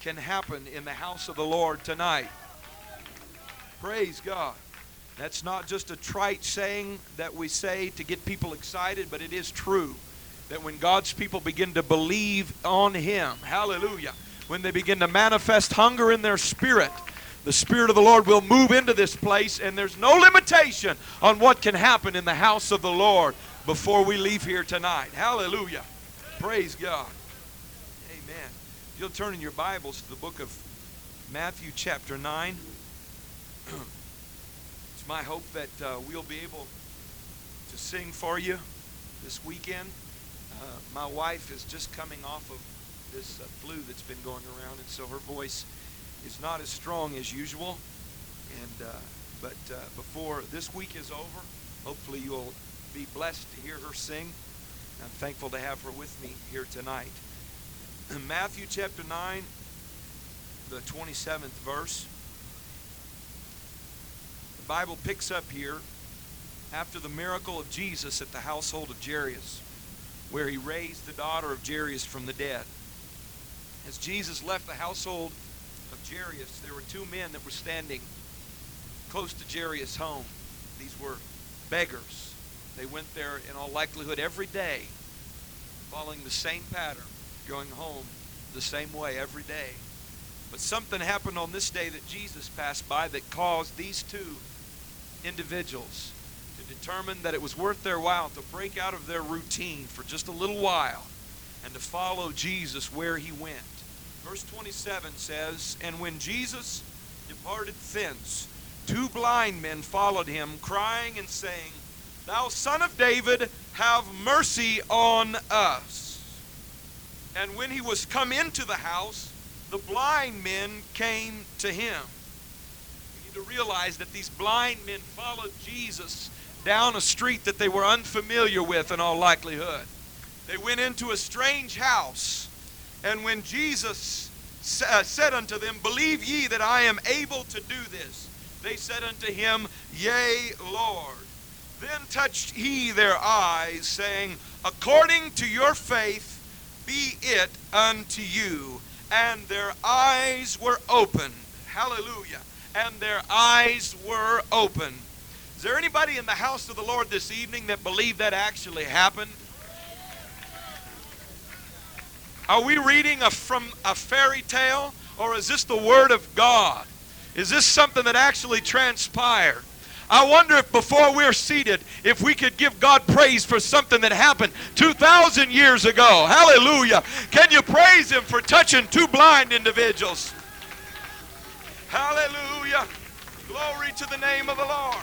can happen in the house of the Lord tonight. Praise God. That's not just a trite saying that we say to get people excited, but it is true that when God's people begin to believe on Him, hallelujah, when they begin to manifest hunger in their spirit, the Spirit of the Lord will move into this place, and there's no limitation on what can happen in the house of the Lord before we leave here tonight. Hallelujah. Praise God. Amen. You'll turn in your Bibles to the book of Matthew, chapter 9. it's my hope that uh, we'll be able to sing for you this weekend. Uh, my wife is just coming off of this uh, flu that's been going around, and so her voice is not as strong as usual. And uh, but uh, before this week is over, hopefully you'll be blessed to hear her sing. I'm thankful to have her with me here tonight. Matthew chapter 9, the 27th verse. The Bible picks up here after the miracle of Jesus at the household of Jairus, where he raised the daughter of Jairus from the dead. As Jesus left the household of Jairus, there were two men that were standing close to Jairus' home. These were beggars. They went there in all likelihood every day, following the same pattern, going home the same way every day. But something happened on this day that Jesus passed by that caused these two individuals to determine that it was worth their while to break out of their routine for just a little while and to follow Jesus where he went. Verse 27 says, And when Jesus departed thence, two blind men followed him, crying and saying, Thou son of David, have mercy on us. And when he was come into the house, the blind men came to him. You need to realize that these blind men followed Jesus down a street that they were unfamiliar with in all likelihood. They went into a strange house, and when Jesus uh, said unto them, Believe ye that I am able to do this, they said unto him, Yea, Lord. Then touched he their eyes, saying, According to your faith be it unto you. And their eyes were opened. Hallelujah. And their eyes were opened. Is there anybody in the house of the Lord this evening that believe that actually happened? Are we reading a, from a fairy tale or is this the Word of God? Is this something that actually transpired? I wonder if before we're seated, if we could give God praise for something that happened 2,000 years ago. Hallelujah. Can you praise Him for touching two blind individuals? Hallelujah. Glory to the name of the Lord.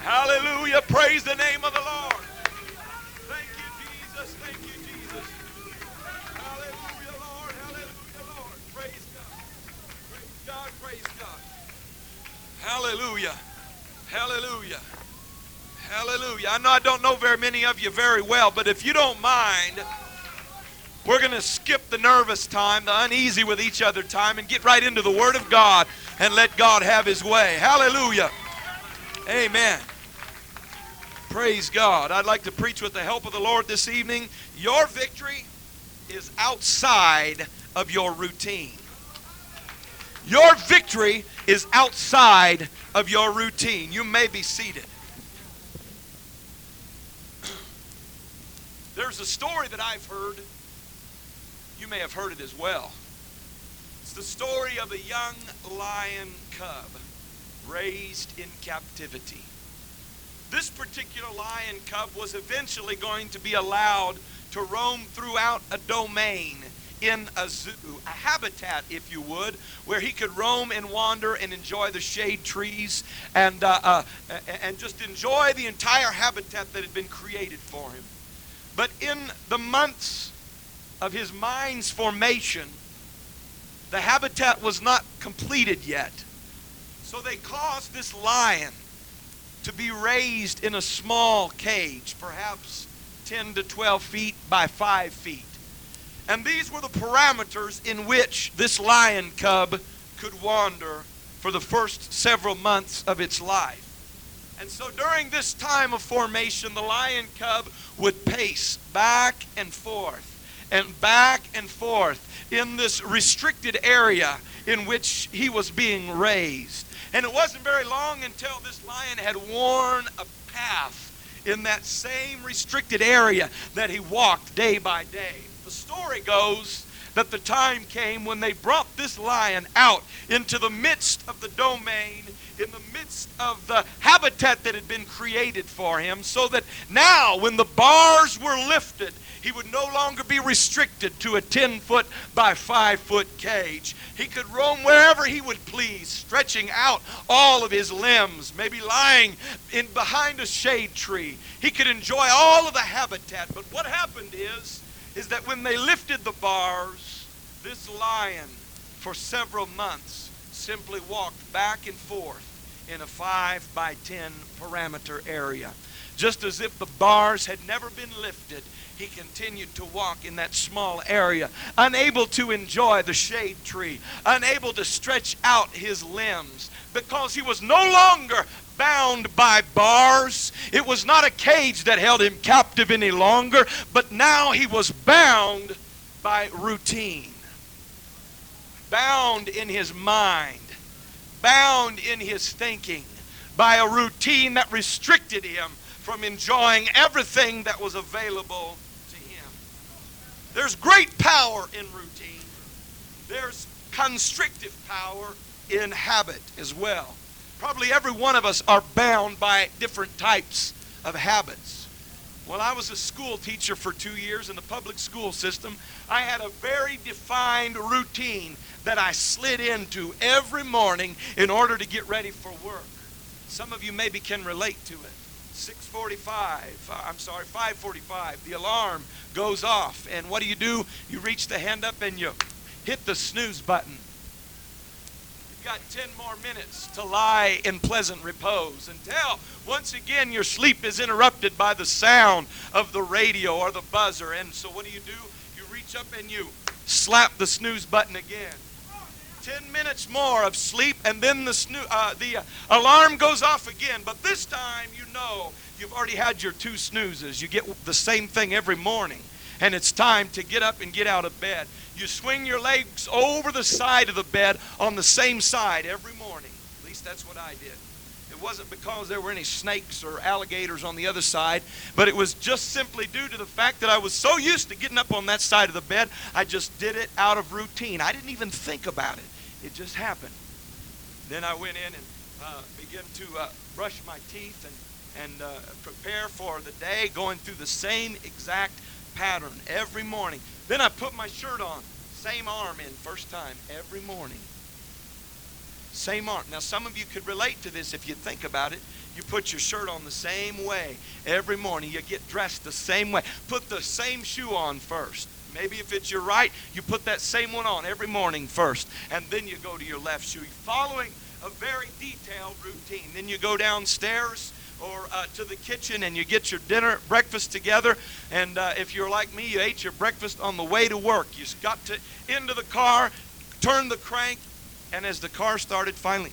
Hallelujah. Praise the name of the Lord. Hallelujah. Hallelujah. Hallelujah. I know I don't know very many of you very well, but if you don't mind, we're going to skip the nervous time, the uneasy with each other time, and get right into the Word of God and let God have His way. Hallelujah. Amen. Praise God. I'd like to preach with the help of the Lord this evening. Your victory is outside of your routine. Your victory is outside of your routine. You may be seated. There's a story that I've heard. You may have heard it as well. It's the story of a young lion cub raised in captivity. This particular lion cub was eventually going to be allowed to roam throughout a domain in a zoo, a habitat, if you would, where he could roam and wander and enjoy the shade trees and, uh, uh, and just enjoy the entire habitat that had been created for him. But in the months of his mind's formation, the habitat was not completed yet. So they caused this lion to be raised in a small cage, perhaps 10 to 12 feet by 5 feet. And these were the parameters in which this lion cub could wander for the first several months of its life. And so during this time of formation, the lion cub would pace back and forth and back and forth in this restricted area in which he was being raised. And it wasn't very long until this lion had worn a path in that same restricted area that he walked day by day. The story goes that the time came when they brought this lion out into the midst of the domain, in the midst of the habitat that had been created for him, so that now, when the bars were lifted, he would no longer be restricted to a 10 foot by 5 foot cage. He could roam wherever he would please, stretching out all of his limbs, maybe lying in behind a shade tree. He could enjoy all of the habitat. But what happened is is that when they lifted the bars, this lion for several months simply walked back and forth in a 5 by 10 parameter area. Just as if the bars had never been lifted, he continued to walk in that small area, unable to enjoy the shade tree, unable to stretch out his limbs, because he was no longer bound by bars. It was not a cage that held him captive any longer, but now he was bound by routine, bound in his mind, bound in his thinking by a routine that restricted him from enjoying everything that was available to him. There's great power in routine. There's constrictive power in habit as well. Probably every one of us are bound by different types of habits. Well, I was a school teacher for two years in the public school system. I had a very defined routine that I slid into every morning in order to get ready for work. Some of you maybe can relate to it. 6:45, uh, I'm sorry, 5:45. The alarm goes off, and what do you do? You reach the hand up and you hit the snooze button got 10 more minutes to lie in pleasant repose until once again your sleep is interrupted by the sound of the radio or the buzzer. And so what do you do? You reach up and you slap the snooze button again. 10 minutes more of sleep and then the, snoo- uh, the alarm goes off again. But this time you know you've already had your two snoozes. You get the same thing every morning and it's time to get up and get out of bed. You swing your legs over the side of the bed on the same side every morning. At least that's what I did. It wasn't because there were any snakes or alligators on the other side, but it was just simply due to the fact that I was so used to getting up on that side of the bed, I just did it out of routine. I didn't even think about it, it just happened. Then I went in and uh, began to uh, brush my teeth and, and uh, prepare for the day, going through the same exact pattern every morning. Then I put my shirt on, same arm in, first time, every morning. Same arm. Now, some of you could relate to this if you think about it. You put your shirt on the same way every morning. You get dressed the same way. Put the same shoe on first. Maybe if it's your right, you put that same one on every morning first. And then you go to your left shoe. Following a very detailed routine. Then you go downstairs or uh, to the kitchen and you get your dinner, breakfast together. And uh, if you're like me, you ate your breakfast on the way to work. You got to into the car, turned the crank, and as the car started, finally,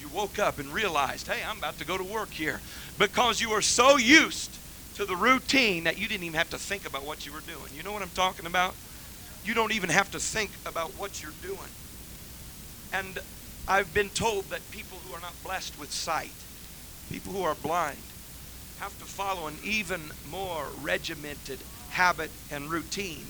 you woke up and realized, hey, I'm about to go to work here. Because you were so used to the routine that you didn't even have to think about what you were doing. You know what I'm talking about? You don't even have to think about what you're doing. And I've been told that people who are not blessed with sight, people who are blind have to follow an even more regimented habit and routine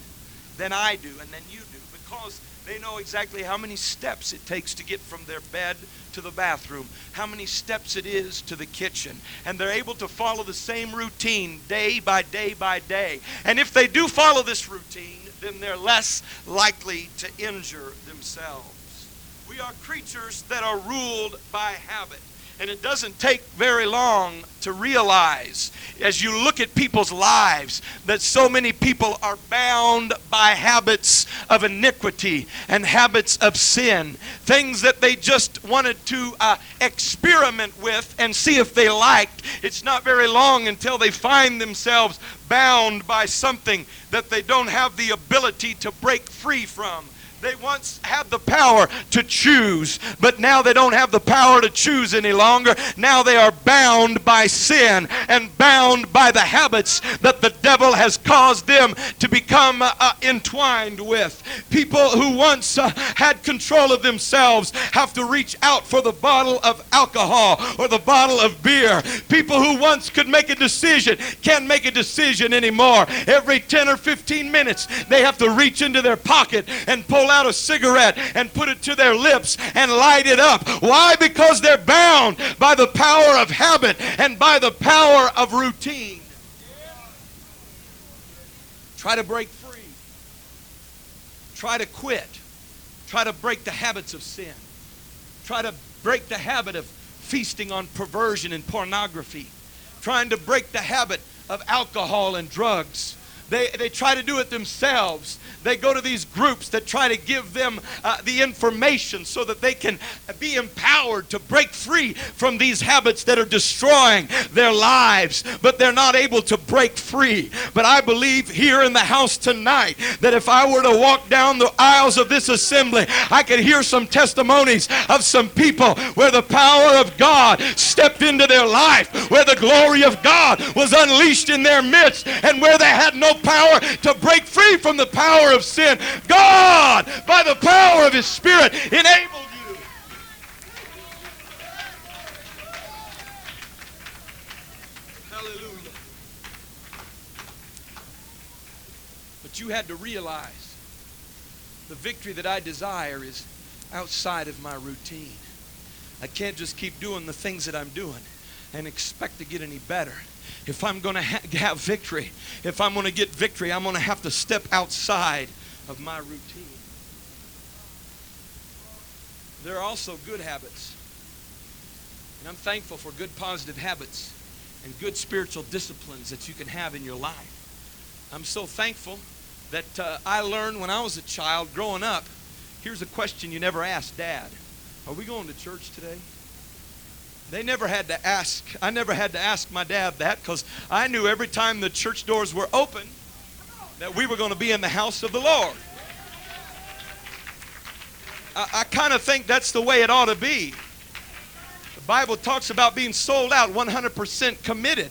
than I do and than you do because they know exactly how many steps it takes to get from their bed to the bathroom, how many steps it is to the kitchen. And they're able to follow the same routine day by day by day. And if they do follow this routine, then they're less likely to injure themselves. We are creatures that are ruled by habit. And it doesn't take very long to realize, as you look at people's lives, that so many people are bound by habits of iniquity and habits of sin. Things that they just wanted to uh, experiment with and see if they liked. It's not very long until they find themselves bound by something that they don't have the ability to break free from They once had the power to choose, but now they don't have the power to choose any longer. Now they are bound by sin and bound by the habits that the devil has caused them to become uh, uh entwined with. People who once uh, had control of themselves have to reach out for the bottle of alcohol or the bottle of beer. People who once could make a decision can't make a decision anymore. Every 10 or 15 minutes, they have to reach into their pocket and pull out a cigarette and put it to their lips and light it up. Why? Because they're bound by the power of habit and by the power of routine. Try to break free. Try to quit. Try to break the habits of sin. Try to break the habit of feasting on perversion and pornography. Trying to break the habit of alcohol and drugs they, they try to do it themselves. They go to these groups that try to give them uh, the information so that they can be empowered to break free from these habits that are destroying their lives, but they're not able to break free. But I believe here in the house tonight that if I were to walk down the aisles of this assembly, I could hear some testimonies of some people where the power of God stepped into their life, where the glory of God was unleashed in their midst, and where they had no power to break free from the power of sin. God, by the power of His Spirit, enabled you. Hallelujah. But you had to realize the victory that I desire is outside of my routine. I can't just keep doing the things that I'm doing and expect to get any better if I'm going to ha- have victory, if I'm going to get victory, I'm going to have to step outside of my routine. There are also good habits. And I'm thankful for good positive habits and good spiritual disciplines that you can have in your life. I'm so thankful that uh, I learned when I was a child growing up. Here's a question you never asked Dad Are we going to church today? They never had to ask, I never had to ask my dad that because I knew every time the church doors were open that we were going to be in the house of the Lord. I, I kind of think that's the way it ought to be. The Bible talks about being sold out, 100% committed.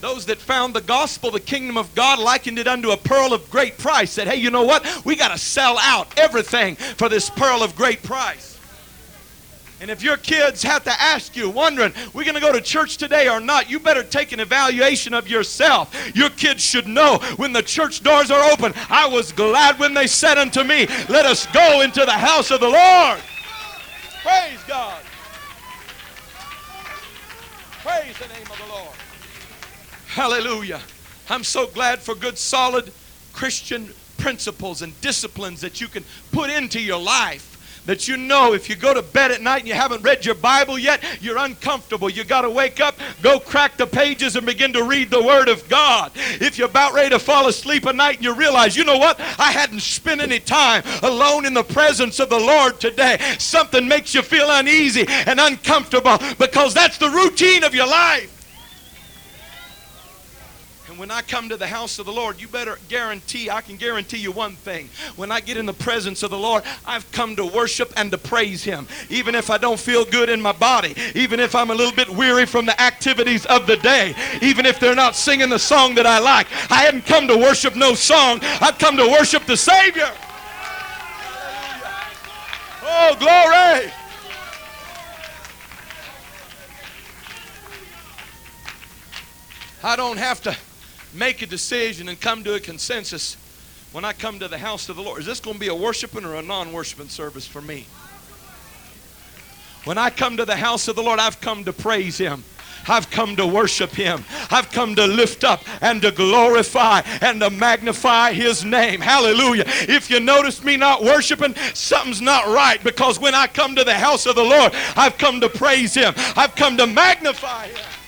Those that found the gospel, the kingdom of God, likened it unto a pearl of great price. Said, hey, you know what? We got to sell out everything for this pearl of great price. And if your kids have to ask you, wondering, we're going to go to church today or not, you better take an evaluation of yourself. Your kids should know when the church doors are open. I was glad when they said unto me, Let us go into the house of the Lord. Praise God. Praise the name of the Lord. Hallelujah. I'm so glad for good, solid Christian principles and disciplines that you can put into your life that you know if you go to bed at night and you haven't read your Bible yet, you're uncomfortable. You got to wake up, go crack the pages, and begin to read the Word of God. If you're about ready to fall asleep at night and you realize, you know what? I hadn't spent any time alone in the presence of the Lord today. Something makes you feel uneasy and uncomfortable because that's the routine of your life. And when I come to the house of the Lord, you better guarantee, I can guarantee you one thing. When I get in the presence of the Lord, I've come to worship and to praise Him. Even if I don't feel good in my body, even if I'm a little bit weary from the activities of the day, even if they're not singing the song that I like, I haven't come to worship no song. I've come to worship the Savior. Oh, glory. I don't have to make a decision and come to a consensus when I come to the house of the Lord. Is this going to be a worshiping or a non worshiping service for me? When I come to the house of the Lord, I've come to praise Him. I've come to worship Him. I've come to lift up and to glorify and to magnify His name. Hallelujah. If you notice me not worshiping, something's not right because when I come to the house of the Lord, I've come to praise Him. I've come to magnify Him.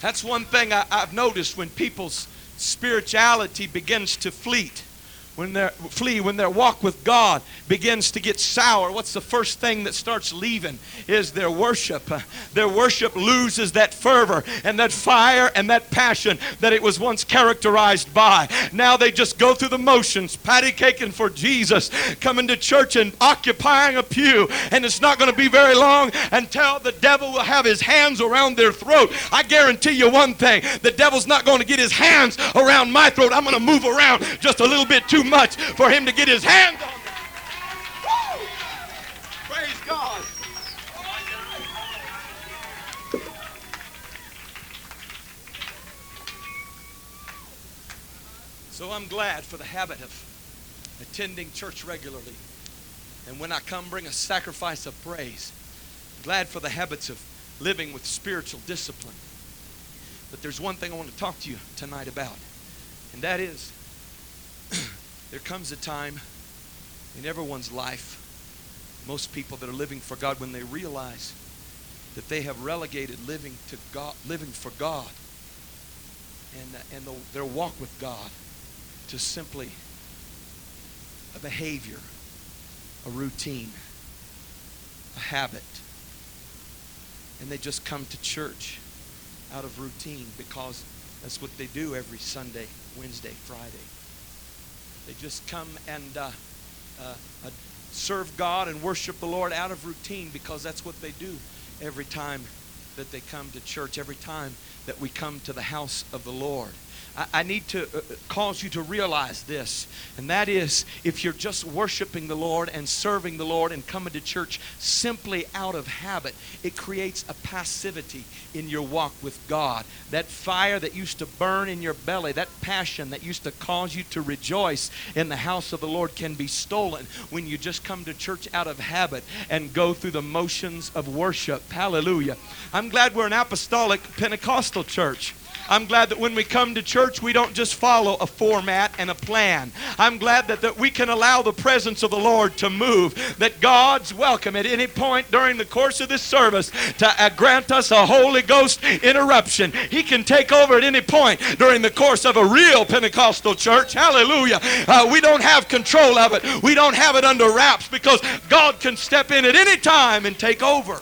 That's one thing I, have noticed when people's spirituality begins to fleet, when their flee when their walk with God begins to get sour, what's the first thing that starts leaving is their worship. Their worship loses that fervor and that fire and that passion that it was once characterized by. Now they just go through the motions, patty caking for Jesus, coming to church and occupying a pew, and it's not going to be very long until the devil will have his hands around their throat. I guarantee you one thing, the devil's not going to get his hands around my throat. I'm going to move around just a little bit too much for him to get his hands on me. Woo! Praise God. So I'm glad for the habit of attending church regularly. And when I come, bring a sacrifice of praise. Glad for the habits of living with spiritual discipline. But there's one thing I want to talk to you tonight about, and that is there comes a time in everyone's life, most people that are living for God, when they realize that they have relegated living to God, living for God, and and the, their walk with God to simply a behavior, a routine, a habit, and they just come to church out of routine because that's what they do every Sunday, Wednesday, Friday. They just come and uh, uh, uh, serve God and worship the Lord out of routine because that's what they do every time that they come to church, every time that we come to the house of the Lord. I, need to uh, cause you to realize this, and that is if you're just worshiping the Lord and serving the Lord and coming to church simply out of habit, it creates a passivity in your walk with God. That fire that used to burn in your belly, that passion that used to cause you to rejoice in the house of the Lord can be stolen when you just come to church out of habit and go through the motions of worship. Hallelujah. I'm glad we're an apostolic Pentecostal church. I'm glad that when we come to church, we don't just follow a format and a plan. I'm glad that, that we can allow the presence of the Lord to move, that God's welcome at any point during the course of this service to uh, grant us a Holy Ghost interruption. He can take over at any point during the course of a real Pentecostal church. Hallelujah. Uh, we don't have control of it, we don't have it under wraps because God can step in at any time and take over.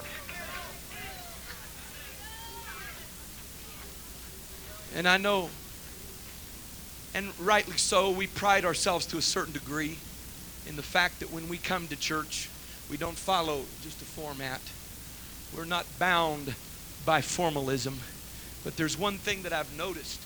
And I know, and rightly so, we pride ourselves to a certain degree in the fact that when we come to church, we don't follow just a format. We're not bound by formalism. But there's one thing that I've noticed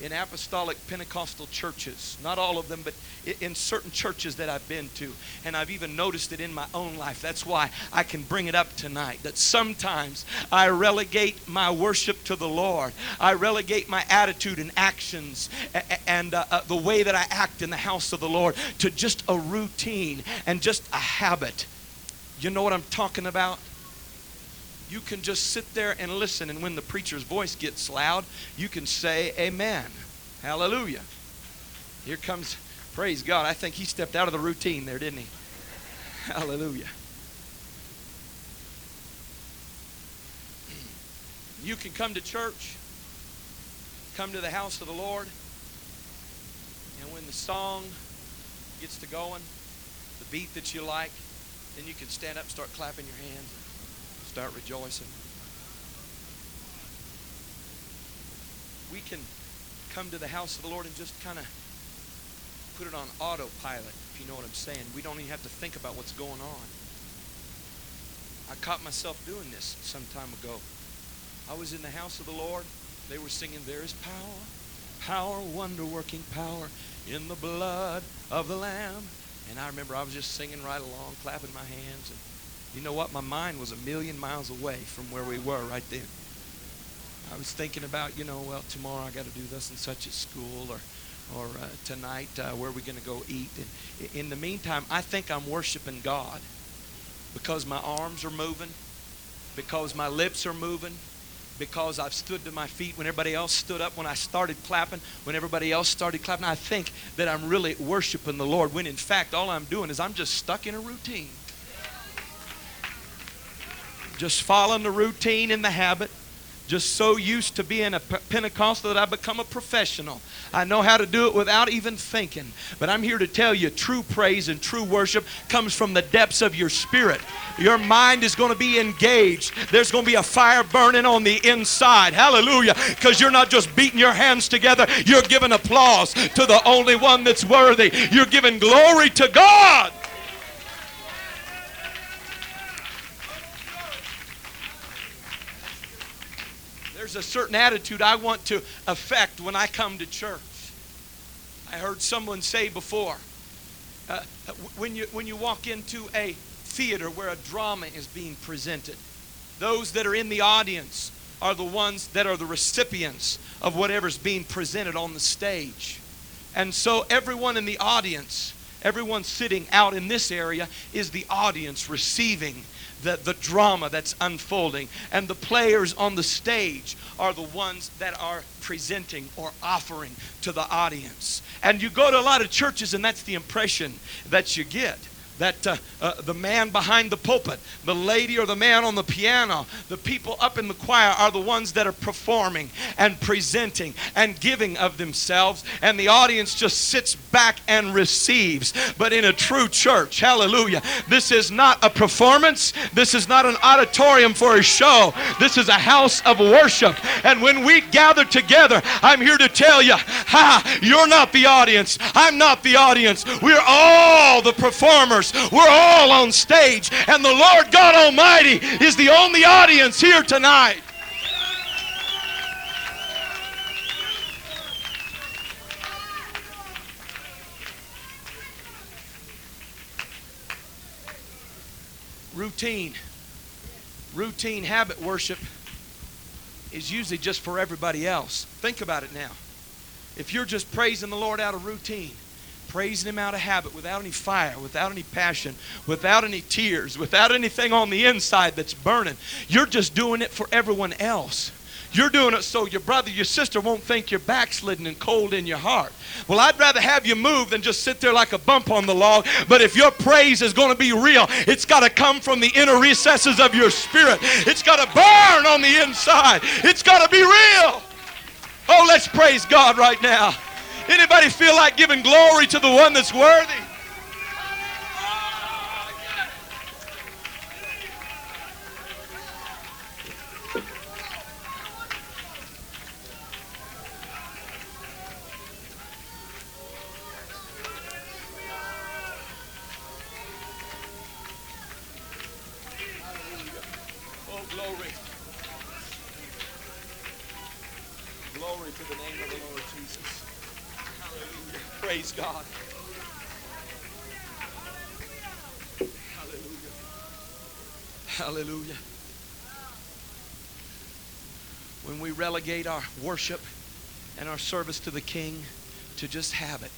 in apostolic Pentecostal churches, not all of them, but in certain churches that I've been to. And I've even noticed it in my own life. That's why I can bring it up tonight. That sometimes I relegate my worship to the Lord, I relegate my attitude and actions and uh, uh, the way that I act in the house of the Lord to just a routine and just a habit. You know what I'm talking about? You can just sit there and listen. And when the preacher's voice gets loud, you can say, Amen. Hallelujah. Here comes, praise God. I think he stepped out of the routine there, didn't he? Hallelujah. You can come to church, come to the house of the Lord, and when the song gets to going, the beat that you like, then you can stand up and start clapping your hands start rejoicing. We can come to the house of the Lord and just kind of put it on autopilot, if you know what I'm saying. We don't even have to think about what's going on. I caught myself doing this some time ago. I was in the house of the Lord. They were singing, There is power, power, wonder working power in the blood of the Lamb. And I remember I was just singing right along, clapping my hands. And you know what? My mind was a million miles away from where we were right then. I was thinking about, you know, well, tomorrow I got to do this and such at school, or, or uh, tonight uh, where are we going to go eat? And in the meantime, I think I'm worshiping God because my arms are moving, because my lips are moving, because I've stood to my feet when everybody else stood up, when I started clapping, when everybody else started clapping. I think that I'm really worshiping the Lord when in fact all I'm doing is I'm just stuck in a routine just following the routine and the habit, just so used to being a Pentecostal that I become a professional. I know how to do it without even thinking. But I'm here to tell you true praise and true worship comes from the depths of your spirit. Your mind is going to be engaged. There's going to be a fire burning on the inside. Hallelujah. Because you're not just beating your hands together, you're giving applause to the only one that's worthy. You're giving glory to God. There's a certain attitude I want to affect when I come to church. I heard someone say before uh, when, you, when you walk into a theater where a drama is being presented, those that are in the audience are the ones that are the recipients of whatever's being presented on the stage. And so everyone in the audience, everyone sitting out in this area, is the audience receiving the, the drama that's unfolding. And the players on the stage are the ones that are presenting or offering to the audience. And you go to a lot of churches, and that's the impression that you get that uh, uh, the man behind the pulpit, the lady or the man on the piano, the people up in the choir are the ones that are performing and presenting and giving of themselves, and the audience just sits back and receives. But in a true church, hallelujah, this is not a performance, this is not an auditorium for a show, this is a house of worship. And when we gather together, I'm here to tell you, ha, you're not the audience, I'm not the audience, we're all the performers we're all on stage, and the Lord God Almighty is the only audience here tonight. Routine, routine habit worship is usually just for everybody else. Think about it now. If you're just praising the Lord out of routine, praising Him out of habit, without any fire, without any passion, without any tears, without anything on the inside that's burning. You're just doing it for everyone else. You're doing it so your brother, your sister won't think you're backslidden and cold in your heart. Well, I'd rather have you move than just sit there like a bump on the log. But if your praise is going to be real, it's got to come from the inner recesses of your spirit. It's got to burn on the inside. It's got to be real. Oh, let's praise God right now. Anybody feel like giving glory to the one that's worthy? Hallelujah. When we relegate our worship and our service to the King to just have it,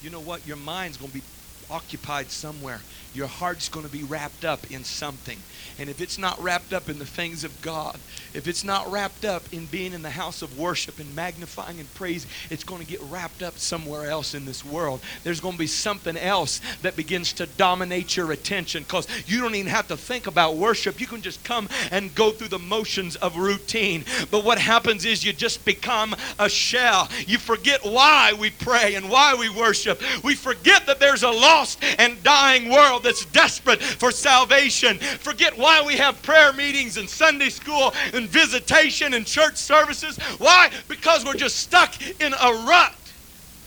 you know what? Your mind's going to be occupied somewhere. Your heart's going to be wrapped up in something. And if it's not wrapped up in the things of God, if it's not wrapped up in being in the house of worship and magnifying and praise, it's going to get wrapped up somewhere else in this world. There's going to be something else that begins to dominate your attention because you don't even have to think about worship. You can just come and go through the motions of routine. But what happens is you just become a shell. You forget why we pray and why we worship. We forget that there's a lost and dying world that's desperate for salvation. Forget why we have prayer meetings and Sunday school and visitation and church services. Why? Because we're just stuck in a rut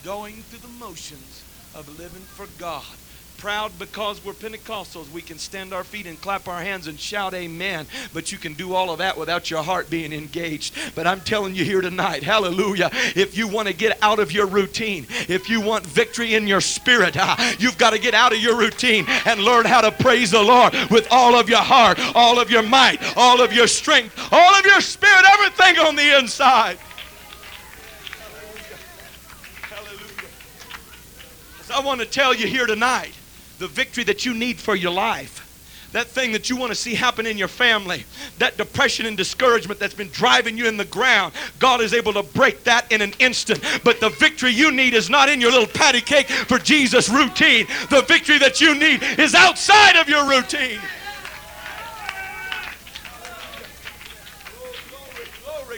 going through the motions of living for God proud because we're Pentecostals. We can stand our feet and clap our hands and shout amen. But you can do all of that without your heart being engaged. But I'm telling you here tonight, hallelujah, if you want to get out of your routine, if you want victory in your spirit, uh, you've got to get out of your routine and learn how to praise the Lord with all of your heart, all of your might, all of your strength, all of your spirit, everything on the inside. I want to tell you here tonight the victory that you need for your life that thing that you want to see happen in your family, that depression and discouragement that's been driving you in the ground, God is able to break that in an instant. But the victory you need is not in your little patty cake for Jesus routine. The victory that you need is outside of your routine.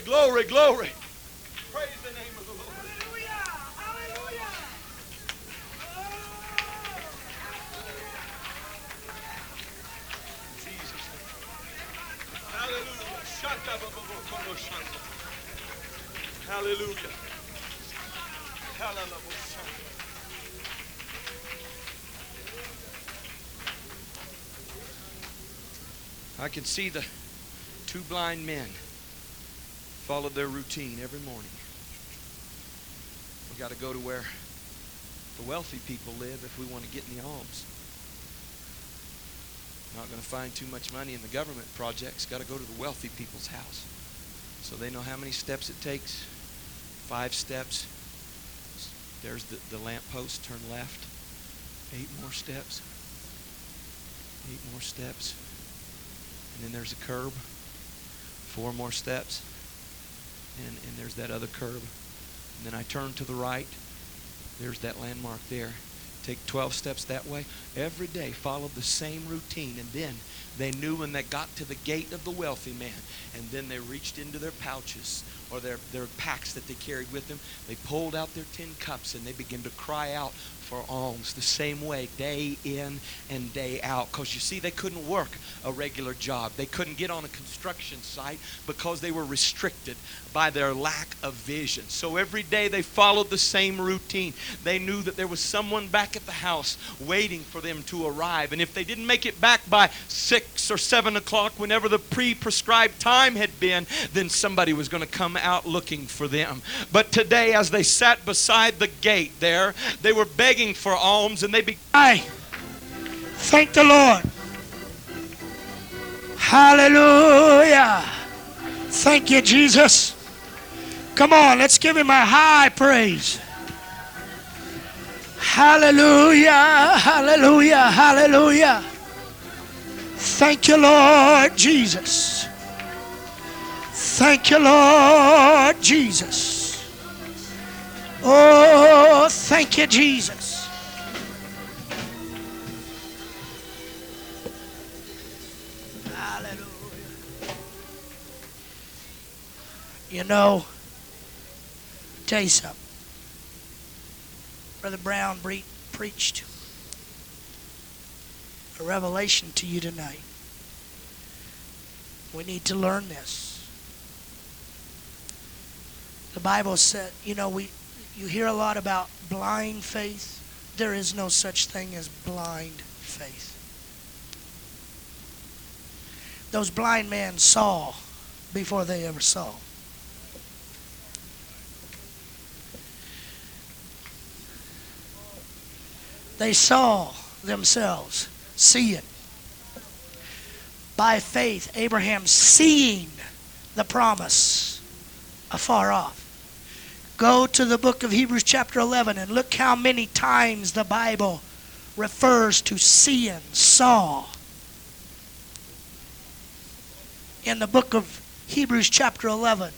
Glory, glory. Praise Hallelujah. Hallelujah. I can see the two blind men followed their routine every morning. We got to go to where the wealthy people live if we want to get any alms. Not going to find too much money in the government projects. Got to go to the wealthy people's house. So they know how many steps it takes. Five steps. There's the, the lamp post. Turn left. Eight more steps. Eight more steps. And then there's a curb. Four more steps. And, and there's that other curb. And then I turn to the right. There's that landmark there. Take 12 steps that way. Every day follow the same routine. And then they knew when they got to the gate of the wealthy man. And then they reached into their pouches or their, their packs that they carried with them. They pulled out their tin cups and they began to cry out for alms the same way, day in and day out. Because you see, they couldn't work a regular job. They couldn't get on a construction site because they were restricted by their lack of vision. So every day they followed the same routine. They knew that there was someone back at the house waiting for them to arrive. And if they didn't make it back by six or seven o'clock, whenever the pre prescribed time had been, then somebody was going to come out looking for them. But today, as they sat beside the gate there, they were begging for alms and they began. Thank the Lord. Hallelujah. Thank you, Jesus. Come on, let's give him a high praise. Hallelujah, hallelujah, hallelujah. Thank you, Lord Jesus. Thank you, Lord Jesus. Oh, thank you, Jesus. Hallelujah. You know, tell you something. Brother Brown preached a revelation to you tonight. We need to learn this. The Bible said, you know, we you hear a lot about blind faith. There is no such thing as blind faith. Those blind men saw before they ever saw. They saw themselves seeing. By faith, Abraham seeing the promise afar off. Go to the book of Hebrews, chapter 11, and look how many times the Bible refers to seeing, saw. In the book of Hebrews, chapter 11.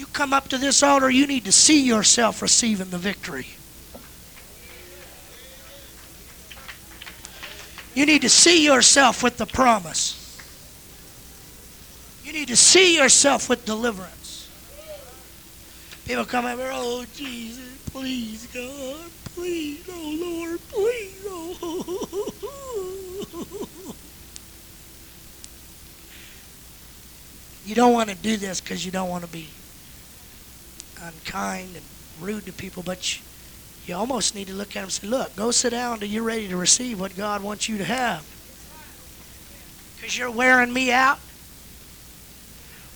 You come up to this altar, you need to see yourself receiving the victory. You need to see yourself with the promise. You need to see yourself with deliverance. People come over, oh Jesus, please God, please, oh Lord, please, oh. you don't want to do this because you don't want to be unkind and rude to people, but you, you almost need to look at them and say, look, go sit down until you're ready to receive what God wants you to have. Because you're wearing me out.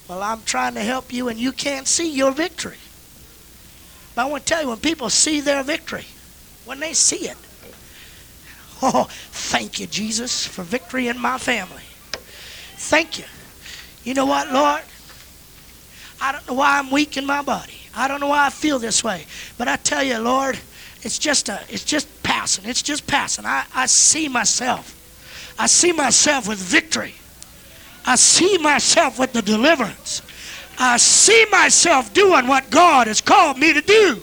Well, I'm trying to help you and you can't see your victory. But I want to tell you, when people see their victory, when they see it, oh, thank you, Jesus, for victory in my family. Thank you. You know what, Lord? I don't know why I'm weak in my body. I don't know why I feel this way. But I tell you, Lord, it's just a it's just passing. It's just passing. I, I see myself. I see myself with victory. I see myself with the deliverance. I see myself doing what God has called me to do.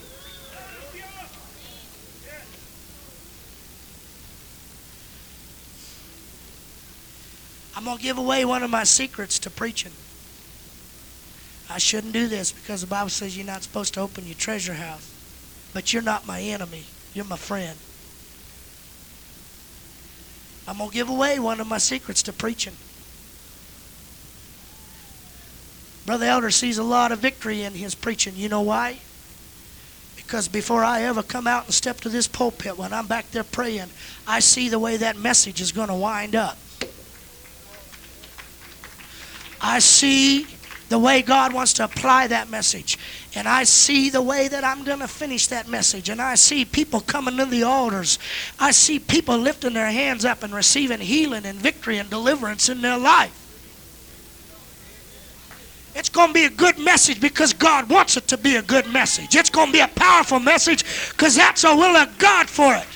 I'm going to give away one of my secrets to preaching. I shouldn't do this because the Bible says you're not supposed to open your treasure house. But you're not my enemy. You're my friend. I'm going to give away one of my secrets to preaching. Brother Elder sees a lot of victory in his preaching. You know why? Because before I ever come out and step to this pulpit, when I'm back there praying, I see the way that message is going to wind up. I see the way God wants to apply that message. And I see the way that I'm going to finish that message. And I see people coming to the altars. I see people lifting their hands up and receiving healing and victory and deliverance in their life. It's going to be a good message because God wants it to be a good message. It's going to be a powerful message because that's the will of God for it.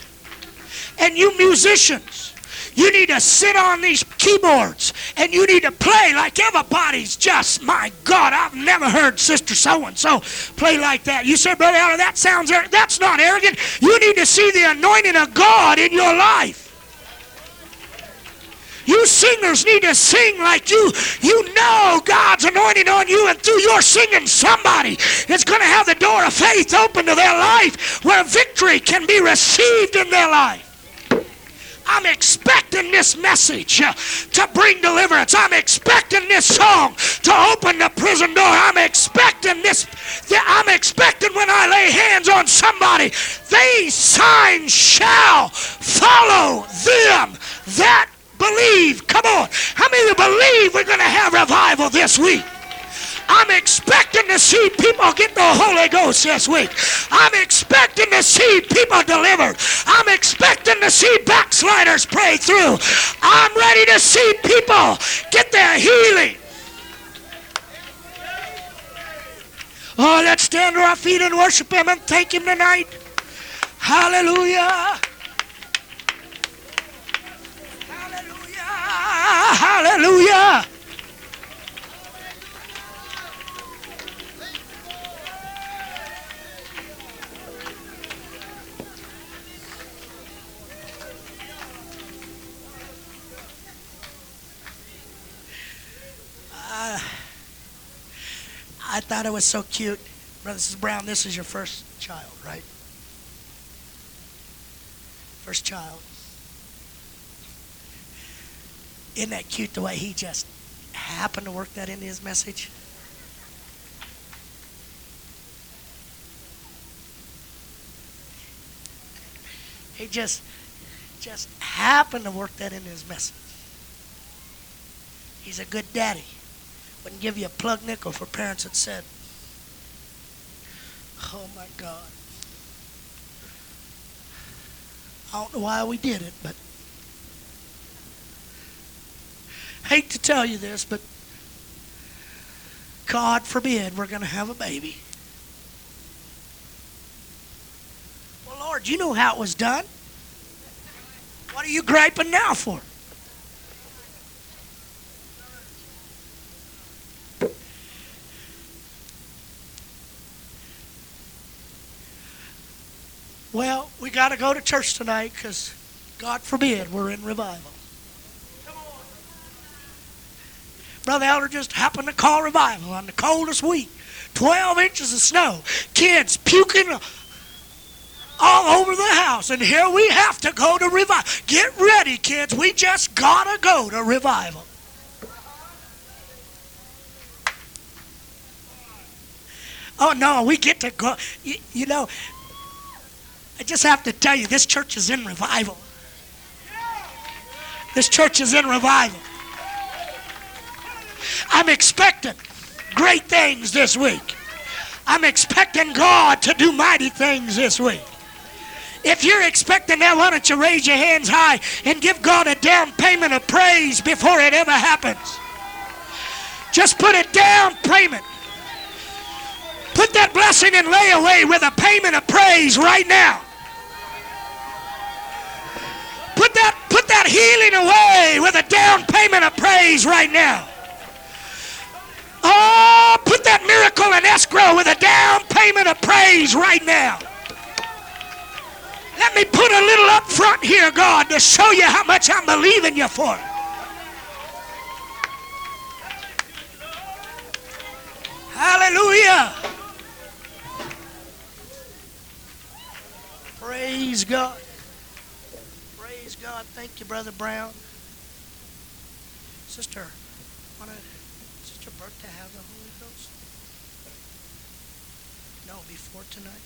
And you musicians, you need to sit on these keyboards and you need to play like everybody's just, my God, I've never heard Sister so and so play like that. You say, Brother Allen, that sounds, that's not arrogant. You need to see the anointing of God in your life. You singers need to sing like you you know God's anointing on you, and through your singing, somebody is going to have the door of faith open to their life where victory can be received in their life. I'm expecting this message uh, to bring deliverance. I'm expecting this song to open the prison door. I'm expecting this. I'm expecting when I lay hands on somebody, these signs shall follow them that believe. Come on. How many of you believe we're going to have revival this week? I'm expecting to see people get the Holy Ghost this week. I'm expecting to see people delivered. I'm expecting to see backsliders pray through. I'm ready to see people get their healing. Oh, let's stand to our feet and worship Him and thank Him tonight. Hallelujah. Hallelujah. Uh, I thought it was so cute. Brother Mrs. Brown, this is your first child, right? First child. Isn't that cute the way he just happened to work that into his message? He just just happened to work that into his message. He's a good daddy. Wouldn't give you a plug nickel for parents that said, Oh my God. I don't know why we did it, but hate to tell you this, but God forbid we're going to have a baby. Well, Lord, you know how it was done. What are you griping now for? Well, we got to go to church tonight because, God forbid, we're in revival. Brother Elder just happened to call revival on the coldest week. 12 inches of snow. Kids puking all over the house. And here we have to go to revival. Get ready, kids. We just got to go to revival. Oh, no, we get to go. You, you know, I just have to tell you, this church is in revival. This church is in revival. I'm expecting great things this week. I'm expecting God to do mighty things this week. If you're expecting that, why don't you raise your hands high and give God a down payment of praise before it ever happens? Just put a down payment. Put that blessing in layaway with a payment of praise right now. Put that, put that healing away with a down payment of praise right now. Oh, put that miracle in escrow with a down payment of praise right now. Let me put a little up front here, God, to show you how much I'm believing you for. Hallelujah. Praise God. Thank you, Brother Brown. Sister, wanna Sister Bertha have the Holy Ghost? No, before tonight.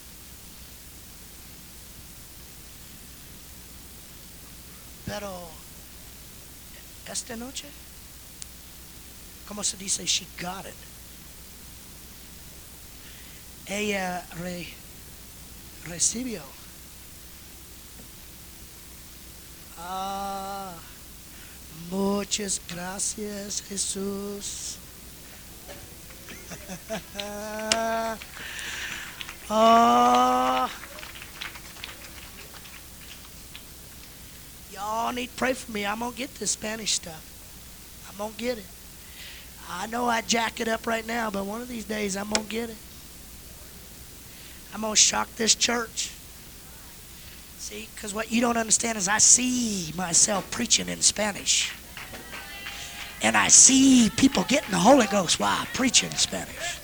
Pero esta noche, ¿cómo se dice? She got it. Ella re, recibió. Ah, muchas gracias, Jesús. oh. Y'all need to pray for me. I'm going to get this Spanish stuff. I'm going to get it. I know I jack it up right now, but one of these days I'm going to get it. I'm going to shock this church. See, because what you don't understand is I see myself preaching in Spanish. And I see people getting the Holy Ghost while I preach in Spanish.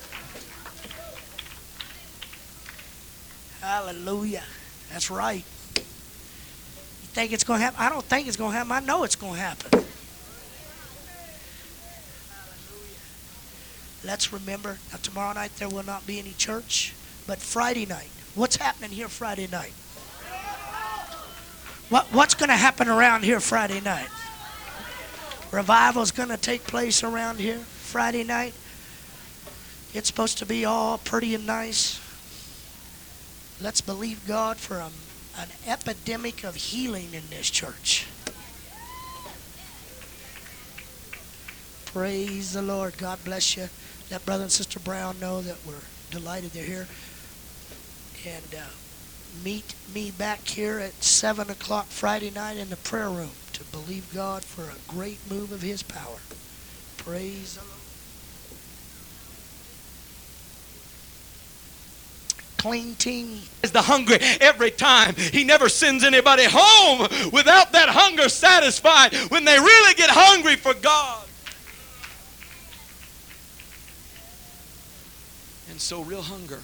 Hallelujah. That's right. You think it's going to happen? I don't think it's going to happen. I know it's going to happen. Let's remember now, tomorrow night there will not be any church, but Friday night. What's happening here Friday night? What, what's going to happen around here Friday night? Revival's going to take place around here Friday night. It's supposed to be all pretty and nice. Let's believe God for a, an epidemic of healing in this church. Praise the Lord. God bless you. Let Brother and Sister Brown know that we're delighted they're here. And uh, meet me back here at 7 o'clock Friday night in the prayer room to believe God for a great move of His power. Praise the Lord. Clean team. is the hungry every time. He never sends anybody home without that hunger satisfied when they really get hungry for God. And so, real hunger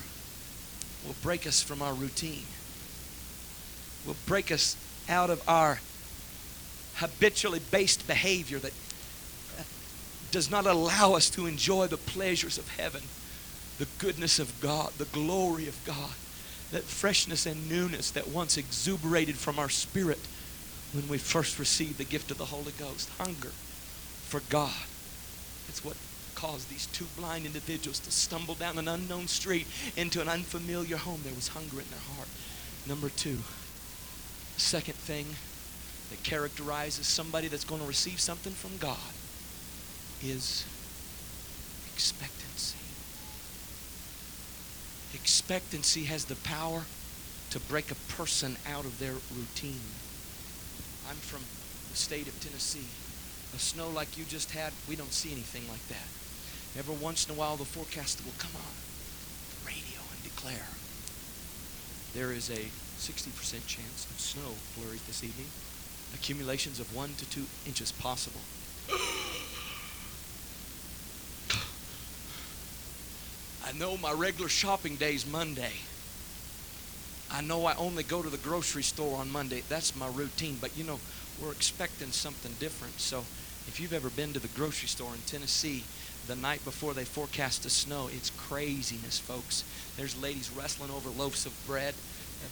will break us from our routine, will break us out of our habitually based behavior that uh, does not allow us to enjoy the pleasures of heaven, the goodness of God, the glory of God, that freshness and newness that once exuberated from our spirit when we first received the gift of the Holy Ghost. Hunger for God. That's what caused these two blind individuals to stumble down an unknown street into an unfamiliar home. There was hunger in their heart. Number two, second thing that characterizes somebody that's going to receive something from God is expectancy. Expectancy has the power to break a person out of their routine. I'm from the state of Tennessee. A snow like you just had, we don't see anything like that. Every once in a while, the forecaster will come on the radio and declare there is a 60% chance of snow flurries this evening. Accumulations of one to two inches possible. I know my regular shopping day's Monday. I know I only go to the grocery store on Monday. That's my routine. But you know, we're expecting something different. So if you've ever been to the grocery store in Tennessee the night before they forecast the snow, it's craziness, folks. There's ladies wrestling over loaves of bread.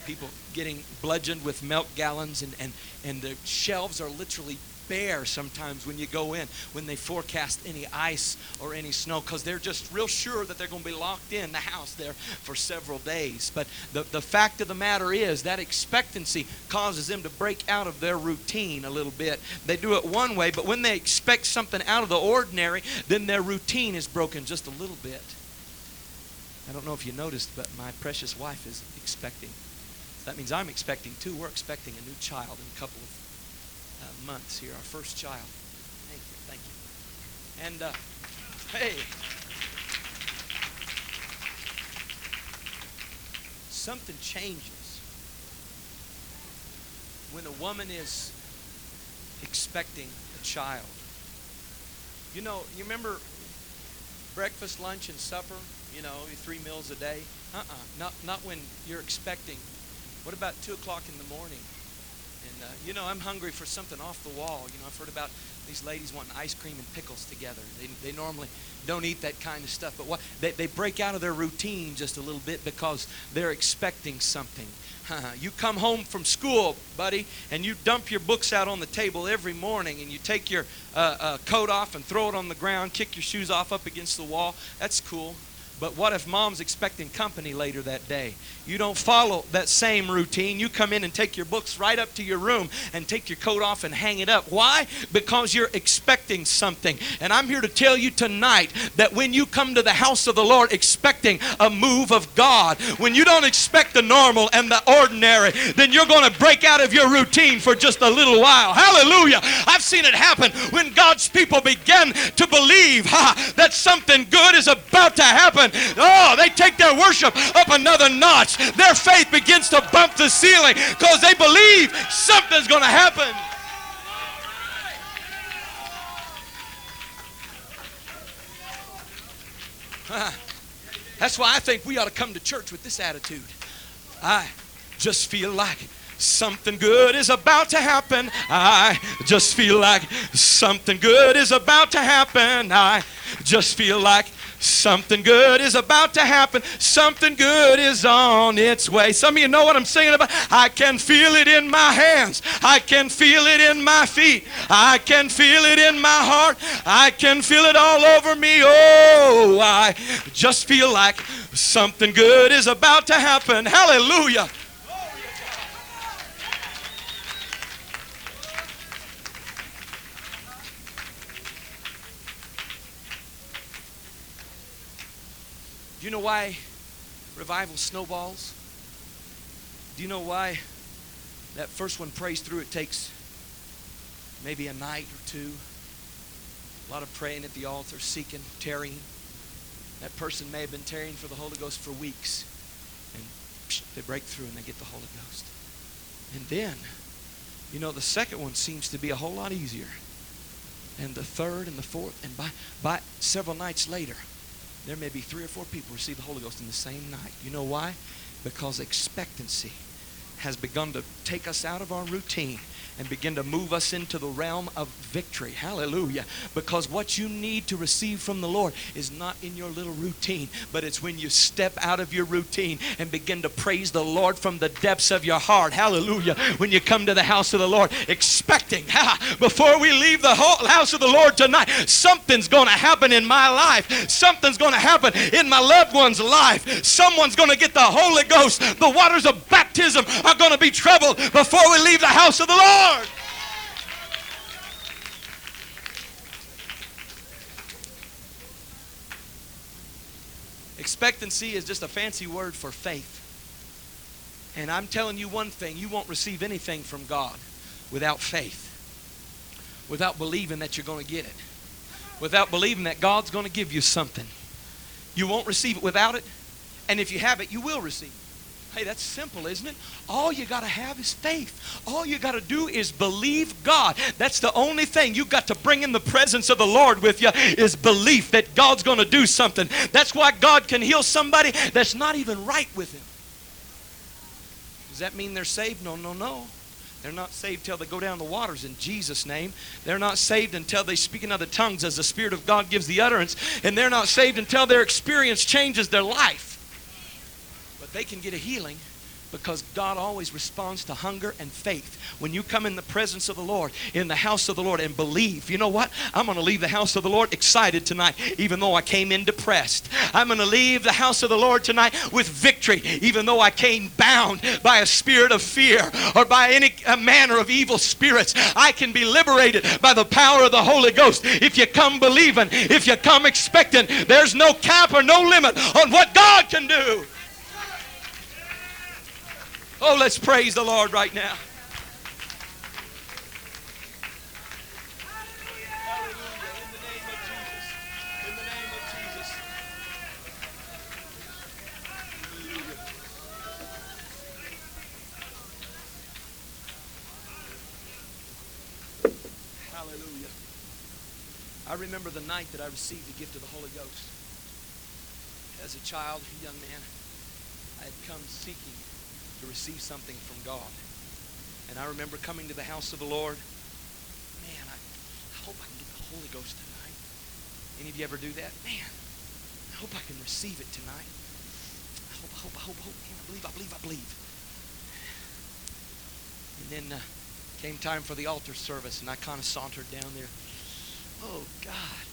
People getting bludgeoned with milk gallons and, and, and the shelves are literally bare sometimes when you go in when they forecast any ice or any snow because they're just real sure that they're going to be locked in the house there for several days. But the, the fact of the matter is that expectancy causes them to break out of their routine a little bit. They do it one way, but when they expect something out of the ordinary, then their routine is broken just a little bit. I don't know if you noticed, but my precious wife is expecting. That means I'm expecting too. We're expecting a new child in a couple of uh, months here, our first child. Thank you, thank you. And uh, hey, something changes when a woman is expecting a child. You know, you remember breakfast, lunch, and supper? you know, three meals a day. Uh-uh. Not, not when you're expecting. What about 2 o'clock in the morning? And, uh, you know, I'm hungry for something off the wall. You know, I've heard about these ladies wanting ice cream and pickles together. They, they normally don't eat that kind of stuff. But what, they, they break out of their routine just a little bit because they're expecting something. you come home from school, buddy, and you dump your books out on the table every morning and you take your uh, uh, coat off and throw it on the ground, kick your shoes off up against the wall. That's cool. But what if mom's expecting company later that day? You don't follow that same routine. You come in and take your books right up to your room and take your coat off and hang it up. Why? Because you're expecting something. And I'm here to tell you tonight that when you come to the house of the Lord expecting a move of God, when you don't expect the normal and the ordinary, then you're going to break out of your routine for just a little while. Hallelujah. I've seen it happen when God's people begin to believe ha, that something good is about to happen oh, they take their worship up another notch. Their faith begins to bump the ceiling because they believe something's going to happen. That's why I think we ought to come to church with this attitude. I just feel like something good is about to happen. I just feel like something good is about to happen. I just feel like Something good is about to happen. Something good is on its way. Some of you know what I'm singing about. I can feel it in my hands. I can feel it in my feet. I can feel it in my heart. I can feel it all over me. Oh, I just feel like something good is about to happen. Hallelujah. Do you know why revival snowballs? Do you know why that first one prays through? It takes maybe a night or two. A lot of praying at the altar, seeking, tarrying. That person may have been tarrying for the Holy Ghost for weeks. And psh, they break through and they get the Holy Ghost. And then, you know, the second one seems to be a whole lot easier. And the third and the fourth, and by, by several nights later, there may be three or four people receive the Holy Ghost in the same night. You know why? Because expectancy has begun to take us out of our routine and begin to move us into the realm of victory. Hallelujah. Because what you need to receive from the Lord is not in your little routine, but it's when you step out of your routine and begin to praise the Lord from the depths of your heart. Hallelujah. When you come to the house of the Lord, expecting, before we leave the house of the Lord tonight, something's going to happen in my life. Something's going to happen in my loved one's life. Someone's going to get the Holy Ghost. The waters of baptism are going to be troubled before we leave the house of the Lord. Lord. Expectancy is just a fancy word for faith. And I'm telling you one thing you won't receive anything from God without faith, without believing that you're going to get it, without believing that God's going to give you something. You won't receive it without it. And if you have it, you will receive it. Hey, that's simple, isn't it? All you got to have is faith. All you got to do is believe God. That's the only thing you got to bring in the presence of the Lord with you is belief that God's going to do something. That's why God can heal somebody that's not even right with Him. Does that mean they're saved? No, no, no. They're not saved till they go down the waters in Jesus' name. They're not saved until they speak in other tongues as the Spirit of God gives the utterance. And they're not saved until their experience changes their life. They can get a healing because God always responds to hunger and faith. When you come in the presence of the Lord, in the house of the Lord, and believe, you know what? I'm going to leave the house of the Lord excited tonight, even though I came in depressed. I'm going to leave the house of the Lord tonight with victory, even though I came bound by a spirit of fear or by any manner of evil spirits. I can be liberated by the power of the Holy Ghost. If you come believing, if you come expecting, there's no cap or no limit on what God can do. Oh, let's praise the Lord right now. Hallelujah. In the name of Jesus. In the name of Jesus. Hallelujah. Hallelujah. I remember the night that I received the gift of the Holy Ghost. as a child, a young man, I had come seeking to receive something from God. And I remember coming to the house of the Lord. Man, I, I hope I can get the Holy Ghost tonight. Any of you ever do that? Man, I hope I can receive it tonight. I hope, I hope, I hope, I hope. Man, I believe, I believe, I believe. And then uh, came time for the altar service, and I kind of sauntered down there. Oh, God.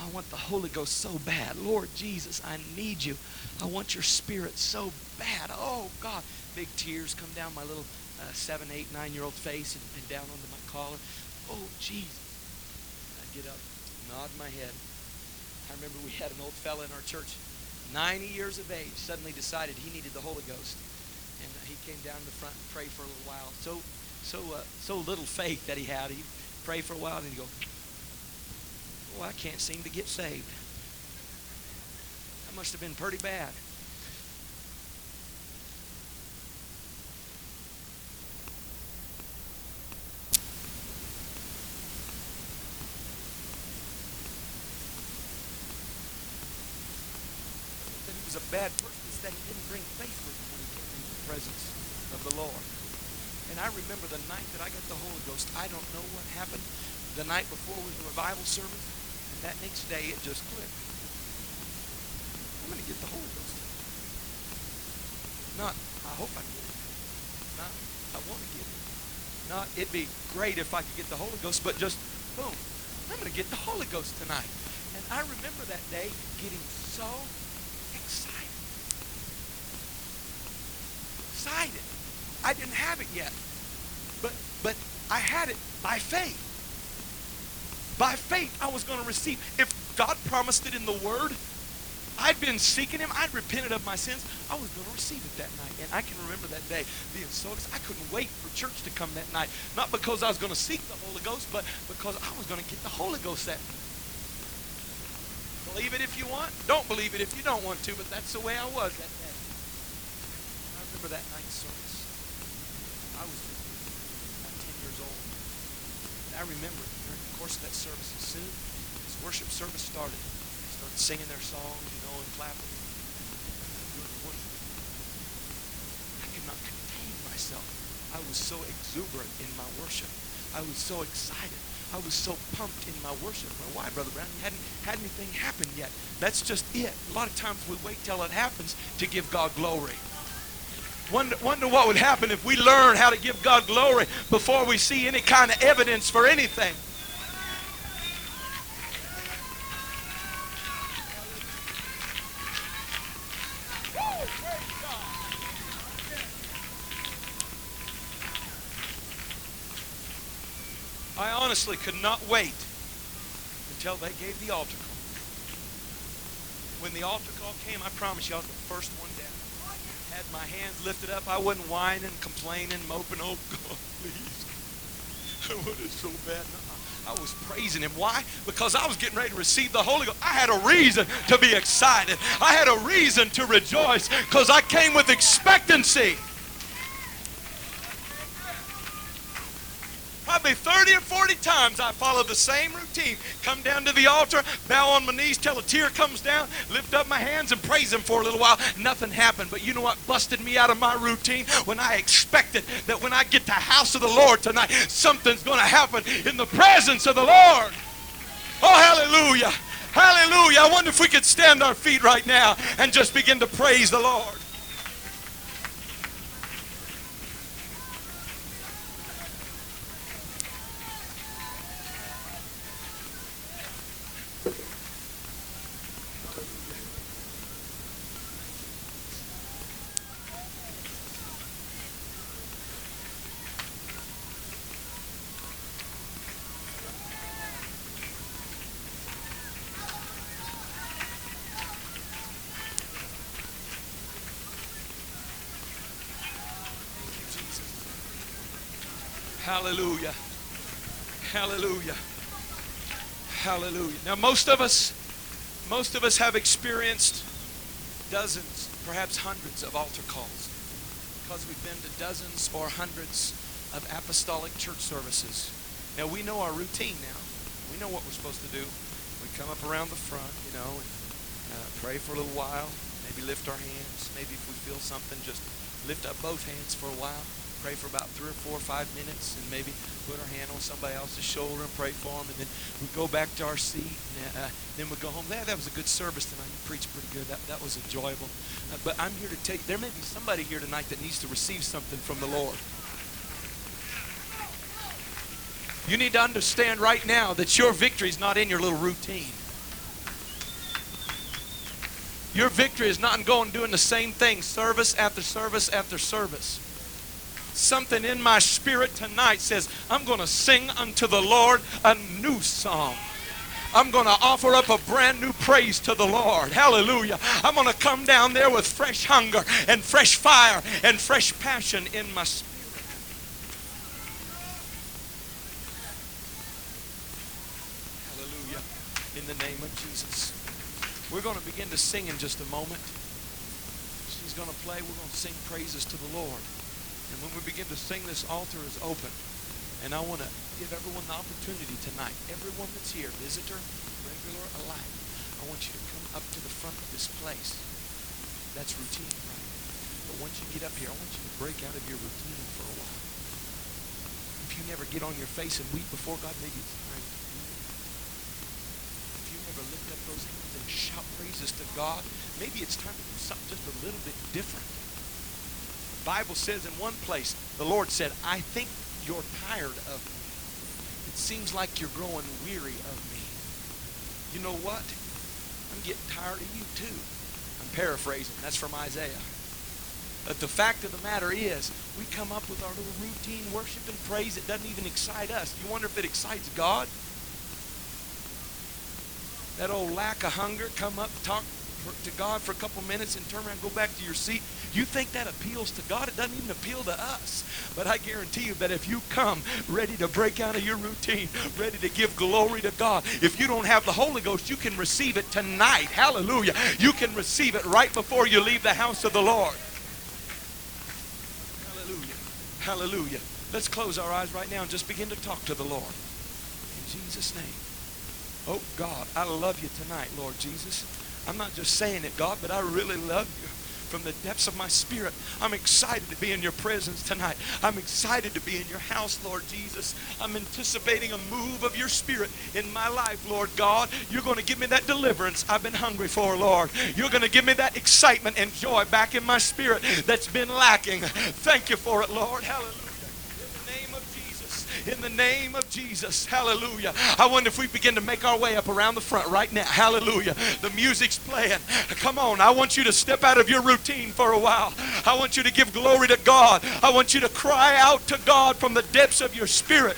I want the Holy Ghost so bad. Lord Jesus, I need you. I want your spirit so bad. Oh, God. Big tears come down my little uh, seven, eight, nine year old face and, and down onto my collar. Oh, Jesus. I get up, nod my head. I remember we had an old fella in our church, 90 years of age, suddenly decided he needed the Holy Ghost. And uh, he came down to the front and prayed for a little while. So, so, uh, so little faith that he had. He'd pray for a while and he'd go, Oh, I can't seem to get saved. That must have been pretty bad. That he was a bad person is that he didn't bring faith with him when he came into the presence of the Lord. And I remember the night that I got the Holy Ghost. I don't know what happened. The night before was the revival service. And that next day it just clicked. I'm going to get the Holy Ghost. Not, I hope I get it. Not, I want to get it. Not, it'd be great if I could get the Holy Ghost, but just, boom, I'm going to get the Holy Ghost tonight. And I remember that day getting so excited. Excited. I didn't have it yet. But but I had it by faith. By faith, I was going to receive. If God promised it in the Word, I'd been seeking Him. I'd repented of my sins. I was going to receive it that night. And I can remember that day being so excited. I couldn't wait for church to come that night. Not because I was going to seek the Holy Ghost, but because I was going to get the Holy Ghost that night. Believe it if you want. Don't believe it if you don't want to, but that's the way I was that day. Remember that night service. I was about 10 years old. And I remember during the course of that service, as soon as worship service started, they started singing their songs, you know, and clapping and doing worship. I could not contain myself. I was so exuberant in my worship. I was so excited. I was so pumped in my worship. Well, why, Brother Brown? You hadn't had anything happen yet. That's just it. A lot of times we wait till it happens to give God glory. Wonder, wonder what would happen if we learn how to give God glory before we see any kind of evidence for anything. I honestly could not wait until they gave the altar call. When the altar call came, I promise you I was the first one down. Had my hands lifted up. I wasn't whining, complaining, moping. Oh, God, please. I want it so bad. I was praising him. Why? Because I was getting ready to receive the Holy Ghost. I had a reason to be excited. I had a reason to rejoice because I came with expectancy. Probably 30 or 40 times I follow the same routine. Come down to the altar, bow on my knees till a tear comes down, lift up my hands and praise Him for a little while. Nothing happened. But you know what busted me out of my routine? When I expected that when I get to the house of the Lord tonight, something's going to happen in the presence of the Lord. Oh, hallelujah. Hallelujah. I wonder if we could stand our feet right now and just begin to praise the Lord. Hallelujah. Hallelujah. Now most of us most of us have experienced dozens, perhaps hundreds of altar calls because we've been to dozens or hundreds of apostolic church services. Now we know our routine now. We know what we're supposed to do. We come up around the front, you know, and uh, pray for a little while. Maybe lift our hands. Maybe if we feel something, just lift up both hands for a while. Pray for about three or four or five minutes, and maybe put our hand on somebody else's shoulder and pray for them. And then we go back to our seat, and uh, then we go home. Yeah, that was a good service tonight. You preached pretty good. That, that was enjoyable. Uh, but I'm here to tell you, there may be somebody here tonight that needs to receive something from the Lord. You need to understand right now that your victory is not in your little routine. Your victory is not in going doing the same thing service after service after service. Something in my spirit tonight says, I'm going to sing unto the Lord a new song. I'm going to offer up a brand new praise to the Lord. Hallelujah. I'm going to come down there with fresh hunger and fresh fire and fresh passion in my spirit. Hallelujah. In the name of Jesus. We're going to begin to sing in just a moment. She's going to play. We're going to sing praises to the Lord. And when we begin to sing, this altar is open. And I want to give everyone the opportunity tonight, everyone that's here, visitor, regular, alike, I want you to come up to the front of this place. That's routine, right? But once you get up here, I want you to break out of your routine for a while. If you never get on your face and weep before God, maybe it's time to do it. If you never lift up those hands and shout praises to God, maybe it's time to do something just a little bit different. Bible says in one place, the Lord said, I think you're tired of me. It seems like you're growing weary of me. You know what? I'm getting tired of you too. I'm paraphrasing. That's from Isaiah. But the fact of the matter is, we come up with our little routine worship and praise. that doesn't even excite us. You wonder if it excites God? That old lack of hunger, come up, talk to God for a couple minutes and turn around and go back to your seat. You think that appeals to God? It doesn't even appeal to us. But I guarantee you that if you come ready to break out of your routine, ready to give glory to God, if you don't have the Holy Ghost, you can receive it tonight. Hallelujah. You can receive it right before you leave the house of the Lord. Hallelujah. Hallelujah. Let's close our eyes right now and just begin to talk to the Lord. In Jesus' name. Oh, God, I love you tonight, Lord Jesus. I'm not just saying it, God, but I really love you from the depths of my spirit. I'm excited to be in your presence tonight. I'm excited to be in your house, Lord Jesus. I'm anticipating a move of your spirit in my life, Lord God. You're going to give me that deliverance I've been hungry for, Lord. You're going to give me that excitement and joy back in my spirit that's been lacking. Thank you for it, Lord. Hallelujah in the name of Jesus. Hallelujah. I wonder if we begin to make our way up around the front right now. Hallelujah. The music's playing. Come on. I want you to step out of your routine for a while. I want you to give glory to God. I want you to cry out to God from the depths of your spirit.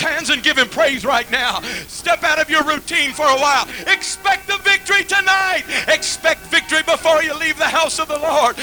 hands and give Him praise right now. Step out of your routine for a while. Expect the victory tonight. Expect victory before you leave the house of the Lord.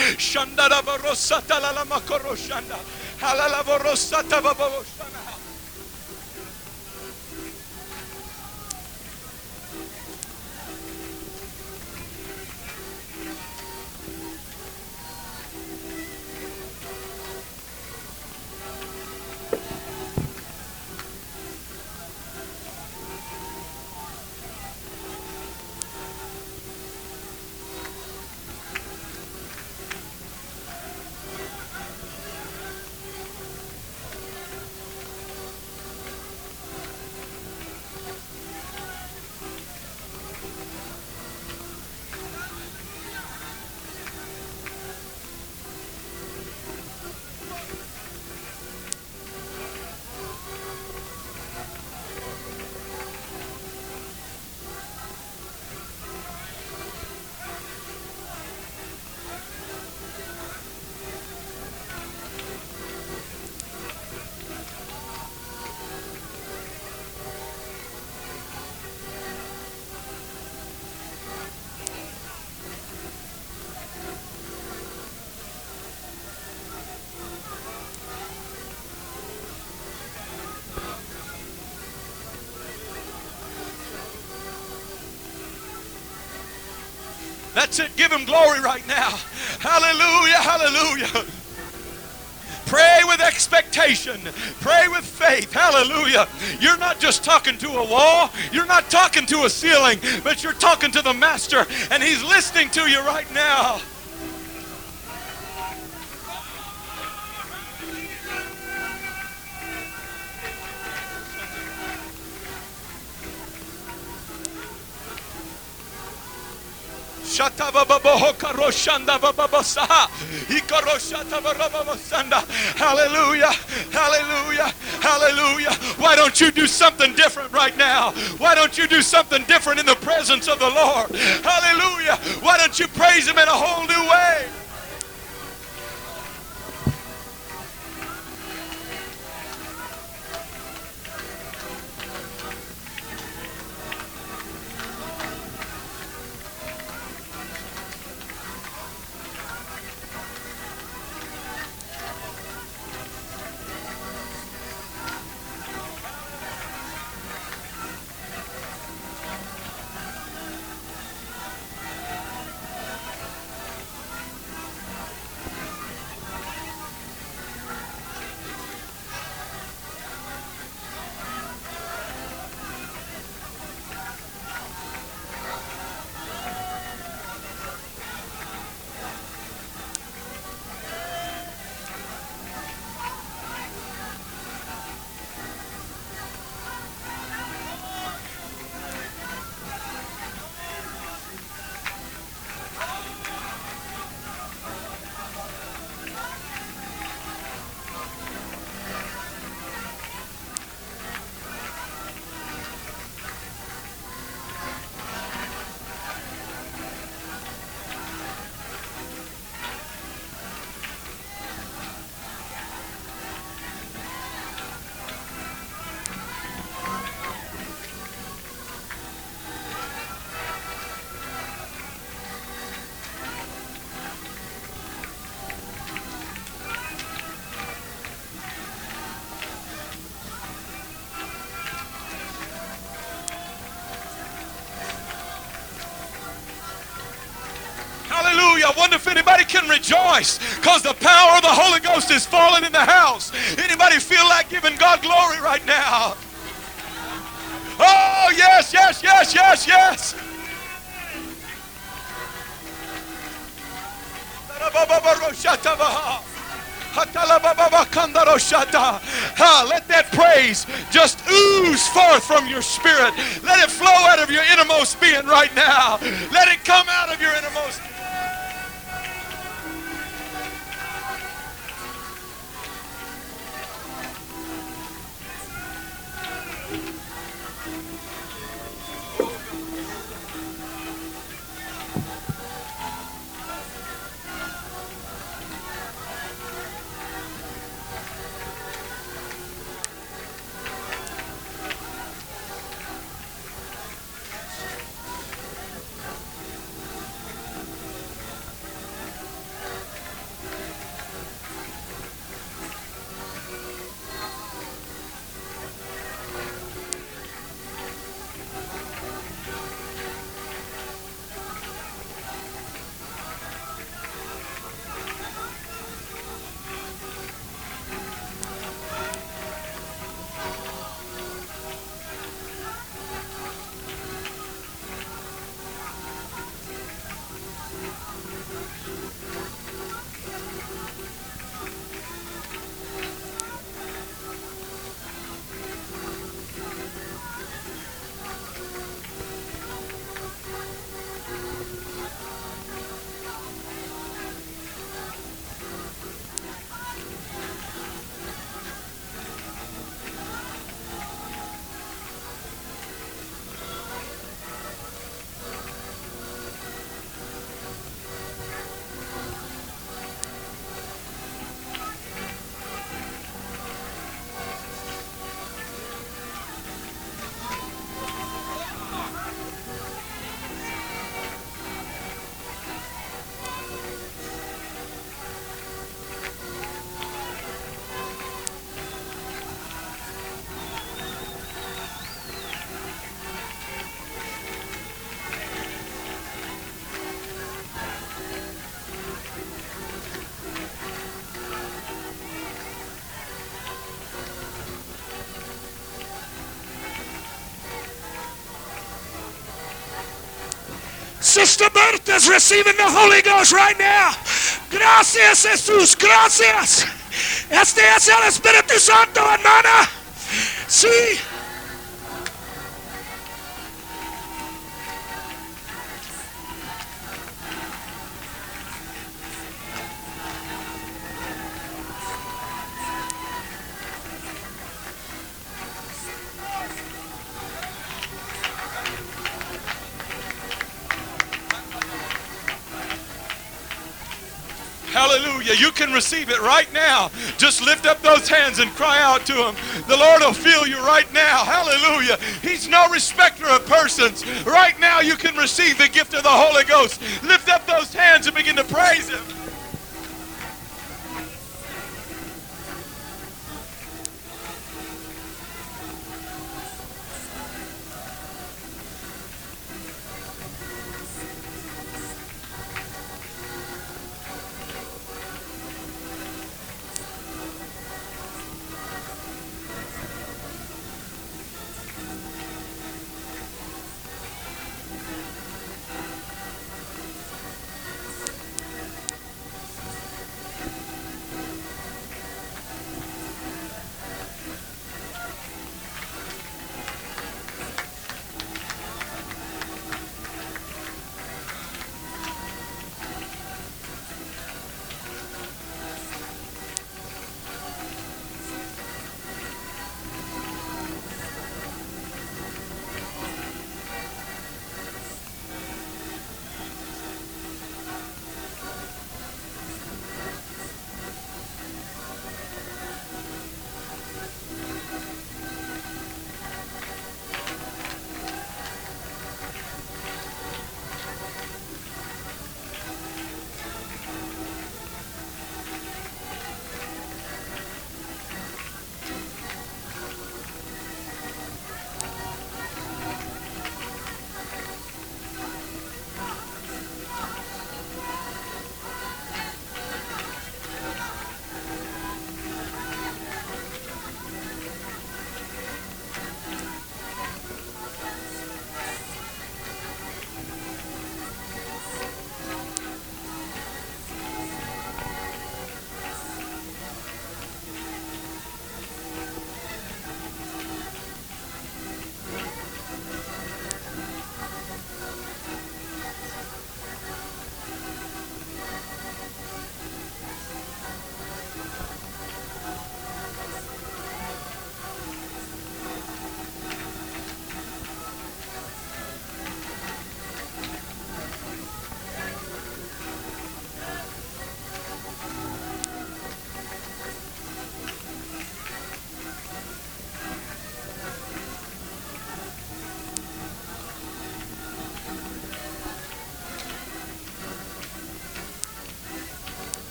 That's it. Give him glory right now. Hallelujah, hallelujah. Pray with expectation. Pray with faith. Hallelujah. You're not just talking to a wall, you're not talking to a ceiling, but you're talking to the Master, and He's listening to you right now. Hallelujah. Hallelujah. Hallelujah. Why don't you do something different right now? Why don't you do something different in the presence of the Lord? Hallelujah. Why don't you praise Him in a whole new way? Rejoice because the power of the Holy Ghost is falling in the house. Anybody feel like giving God glory right now? Oh, yes, yes, yes, yes, yes. Let that praise just ooze forth from your spirit. Let it flow out of your innermost being right now. Let it come out of your innermost Sister Bertha's receiving the Holy Ghost right now. Gracias, Jesús. Gracias. Este es el Espíritu Santo, hermana. Sí. Receive it right now. Just lift up those hands and cry out to Him. The Lord will feel you right now. Hallelujah. He's no respecter of persons. Right now, you can receive the gift of the Holy Ghost. Lift up those hands and begin to praise Him.